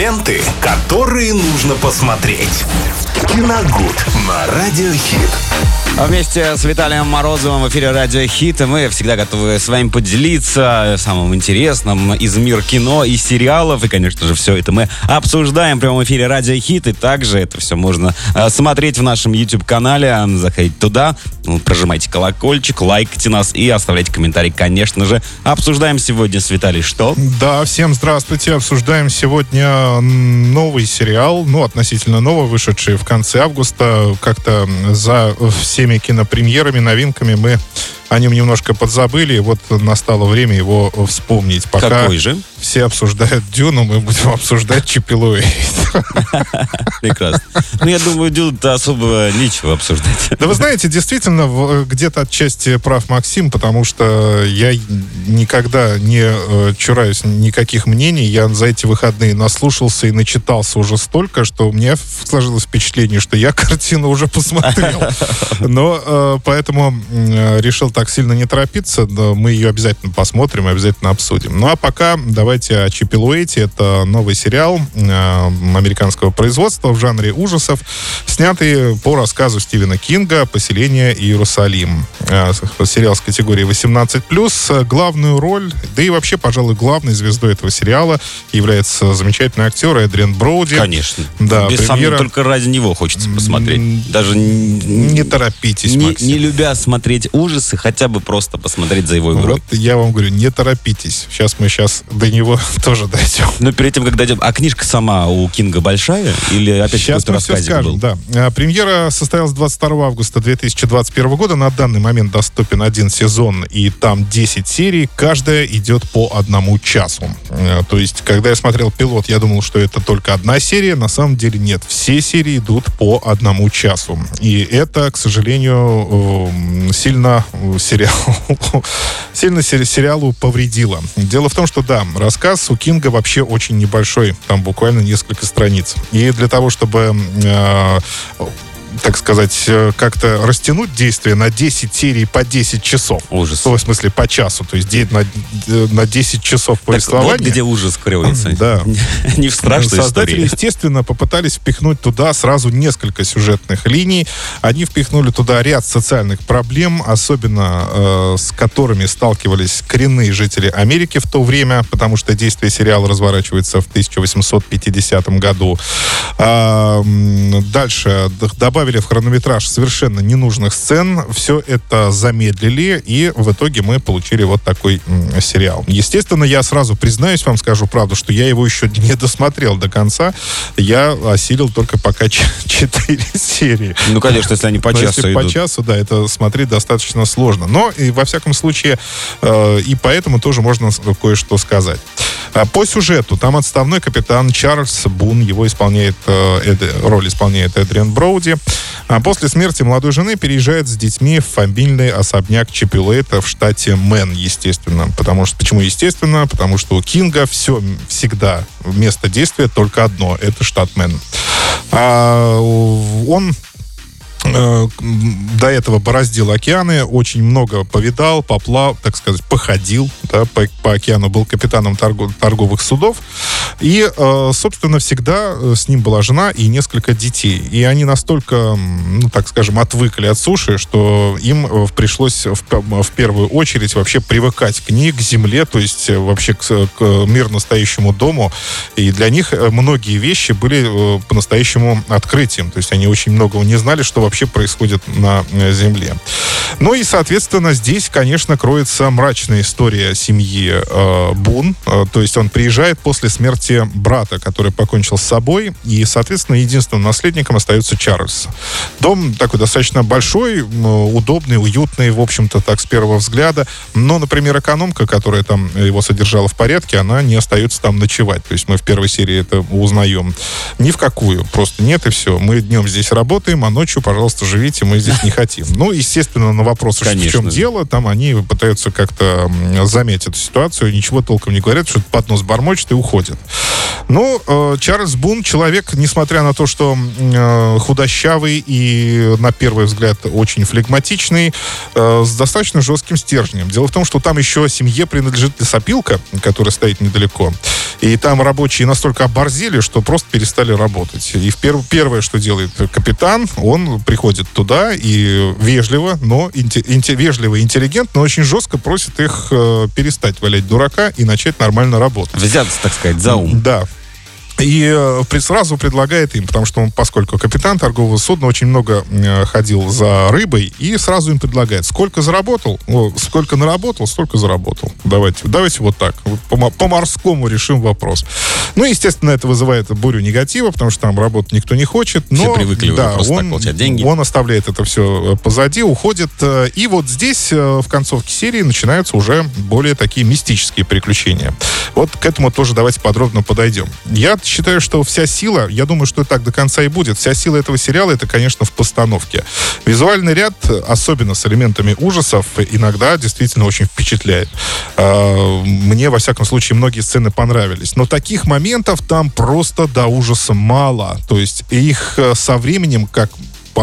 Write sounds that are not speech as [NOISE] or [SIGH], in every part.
Ленты, которые нужно посмотреть. Киногуд на Радиохит. А вместе с Виталием Морозовым в эфире Радио Хит мы всегда готовы с вами поделиться самым интересным из мира кино и сериалов. И, конечно же, все это мы обсуждаем в прямом эфире Радио Хит. И также это все можно э, смотреть в нашем YouTube-канале. Заходите туда, ну, прожимайте колокольчик, лайкайте нас и оставляйте комментарий. Конечно же, обсуждаем сегодня с Виталий что? Да, всем здравствуйте. Обсуждаем сегодня новый сериал, ну, относительно новый, вышедший в конце августа. Как-то за всеми кинопремьерами, новинками мы о нем немножко подзабыли, и вот настало время его вспомнить. Пока Какой же? Все обсуждают Дюну, мы будем [LAUGHS] обсуждать Чипилуэй. [LAUGHS] Прекрасно. Ну, я думаю, Дюну-то особо нечего обсуждать. Да вы знаете, действительно, где-то отчасти прав Максим, потому что я никогда не э, чураюсь никаких мнений. Я за эти выходные наслушался и начитался уже столько, что у меня сложилось впечатление, что я [LAUGHS] картину уже посмотрел. Но э, поэтому э, решил так сильно не торопиться. Мы ее обязательно посмотрим и обязательно обсудим. Ну а пока давайте о Чипилуэйте. Это новый сериал э, американского производства в жанре ужасов, снятый по рассказу Стивена Кинга «Поселение Иерусалим». Э, сериал с категории 18+. Главную роль, да и вообще, пожалуй, главной звездой этого сериала является замечательный актер Эдриан Броуди. Конечно. Да, Без премьера... только ради него хочется посмотреть. Даже не торопитесь, не, не любя смотреть ужасы, хотя бы просто посмотреть за его игрой. Вот я вам говорю, не торопитесь. Сейчас мы сейчас до него [LAUGHS] тоже дойдем. Но перед тем, как дойдем, а книжка сама у Кинга большая? Или опять Сейчас мы все скажем, был? да. А, премьера состоялась 22 августа 2021 года. На данный момент доступен один сезон, и там 10 серий. Каждая идет по одному часу. А, то есть, когда я смотрел пилот, я думал, что это только одна серия. На самом деле нет. Все серии идут по одному часу. И это, к сожалению, сильно сериал, [LAUGHS] сильно сериалу повредило. Дело в том, что да, рассказ у Кинга вообще очень небольшой, там буквально несколько страниц. И для того, чтобы э, так сказать, э, как-то растянуть действие на 10 серий по 10 часов. Ужас. В смысле, по часу. То есть на, э, на 10 часов повествования. Так вот где ужас кроется. Да. [LAUGHS] Не в страшной Создатели, истории. естественно, попытались впихнуть туда сразу несколько сюжетных линий. Они впихнули туда ряд социальных проблем, особенно э, с которыми сталкивались коренные жители Америки в то время, потому что действие сериала разворачивается в 1850 году. А, дальше добавили добавили в хронометраж совершенно ненужных сцен, все это замедлили, и в итоге мы получили вот такой сериал. Естественно, я сразу признаюсь, вам скажу правду, что я его еще не досмотрел до конца. Я осилил только пока четыре [LAUGHS] серии. Ну, конечно, если они по часу если идут. по часу, да, это смотреть достаточно сложно. Но, и, во всяком случае, э, и поэтому тоже можно кое-что сказать. А по сюжету, там отставной капитан Чарльз Бун, его исполняет, э, роль исполняет Эдриан Броуди. А после смерти молодой жены переезжает с детьми в фамильный особняк Чепелуэйт в штате Мэн, естественно. Потому что, почему естественно? Потому что у Кинга все всегда место действия только одно. Это штат Мэн. А, он Э, до этого бороздил океаны, очень много повидал, поплав, так сказать, походил да, по, по океану, был капитаном торгов, торговых судов. И, э, собственно, всегда э, с ним была жена и несколько детей. И они настолько, ну, так скажем, отвыкли от суши, что им пришлось в, в первую очередь вообще привыкать к ней, к земле, то есть вообще к, к мир настоящему дому. И для них многие вещи были по-настоящему открытием. То есть они очень многого не знали, что вообще происходит на э, Земле. Ну и, соответственно, здесь, конечно, кроется мрачная история семьи э, Бун. Э, то есть он приезжает после смерти брата, который покончил с собой, и, соответственно, единственным наследником остается Чарльз. Дом такой достаточно большой, удобный, уютный, в общем-то, так, с первого взгляда. Но, например, экономка, которая там его содержала в порядке, она не остается там ночевать. То есть мы в первой серии это узнаем. Ни в какую. Просто нет и все. Мы днем здесь работаем, а ночью, пожалуйста, живите, мы здесь не хотим. Ну, естественно, на вопрос, Конечно. в чем дело, там они пытаются как-то заметить эту ситуацию, ничего толком не говорят, что под нос бормочет и уходят. Ну, э, Чарльз Бун человек, несмотря на то, что э, худощавый и, на первый взгляд, очень флегматичный, э, с достаточно жестким стержнем. Дело в том, что там еще семье принадлежит лесопилка, которая стоит недалеко. И там рабочие настолько оборзели, что просто перестали работать. И в перв, первое, что делает капитан, он приходит туда и вежливо, но инте, инте, вежливо и интеллигентно, очень жестко просит их э, перестать валять дурака и начать нормально работать. Взяться, так сказать, за ум. Да. И э, сразу предлагает им, потому что он, поскольку капитан торгового судна, очень много э, ходил за рыбой, и сразу им предлагает, сколько заработал, сколько наработал, столько заработал. Давайте, давайте вот так, по, по морскому решим вопрос. Ну, естественно, это вызывает бурю негатива, потому что там работать никто не хочет. Но, все привыкли да, просто он, так получать деньги. Он оставляет это все позади, уходит. И вот здесь, в концовке серии, начинаются уже более такие мистические приключения. Вот к этому тоже давайте подробно подойдем. Я считаю, что вся сила, я думаю, что так до конца и будет, вся сила этого сериала, это, конечно, в постановке. Визуальный ряд, особенно с элементами ужасов, иногда действительно очень впечатляет. Мне, во всяком случае, многие сцены понравились. Но таких моментов там просто до ужаса мало. То есть их со временем, как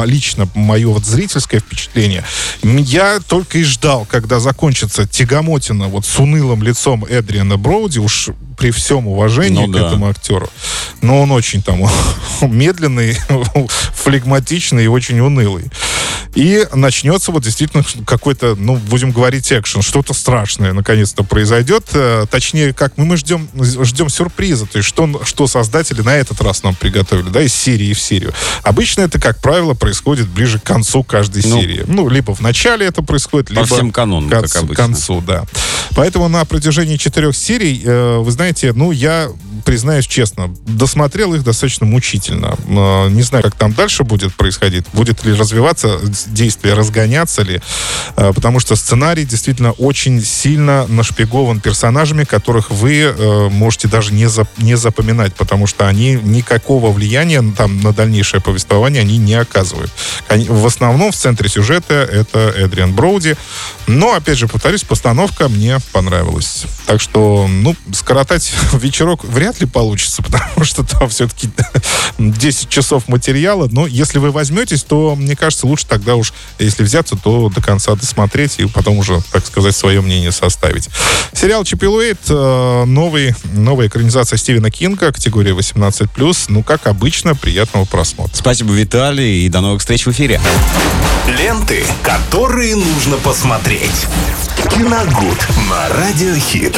лично мое вот зрительское впечатление, я только и ждал, когда закончится тягомотина вот с унылым лицом Эдриана Броуди, уж при всем уважении ну, к да. этому актеру. Но он очень там [LAUGHS] медленный, флегматичный и очень унылый. И начнется вот действительно какой-то, ну, будем говорить, экшен. Что-то страшное наконец-то произойдет. Э, точнее, как мы, мы ждем, ждем сюрприза. То есть, что, что создатели на этот раз нам приготовили, да, из серии в серию. Обычно это, как правило, происходит ближе к концу каждой ну, серии. Ну, либо в начале это происходит, либо... По всем канонам, к концу, как концу, да. Поэтому на протяжении четырех серий, э, вы знаете, ну, я признаюсь честно, досмотрел их достаточно мучительно. Э, не знаю, как там дальше будет происходить. Будет ли развиваться действие, разгоняться ли. Э, потому что сценарий действительно очень сильно нашпигован персонажами, которых вы э, можете даже не, зап не запоминать, потому что они никакого влияния там, на дальнейшее повествование они не оказывают. В основном в центре сюжета это Эдриан Броуди. Но, опять же, повторюсь, постановка мне понравилась. Так что, ну, скоротать [LAUGHS] вечерок вряд ли получится, [LAUGHS] потому что там все-таки 10 [LAUGHS] часов материала. Но если вы возьметесь, то, мне кажется, лучше тогда уж, если взяться, то до конца досмотреть и потом уже, так сказать, свое мнение составить. Сериал Чипилуэйт, э, новый, новая экранизация Стивена Кинга, категория 18+. Ну, как обычно, приятного просмотра. Спасибо, Виталий, и до новых встреч в эфире. Ленты, которые нужно посмотреть. Киногуд на Радиохит.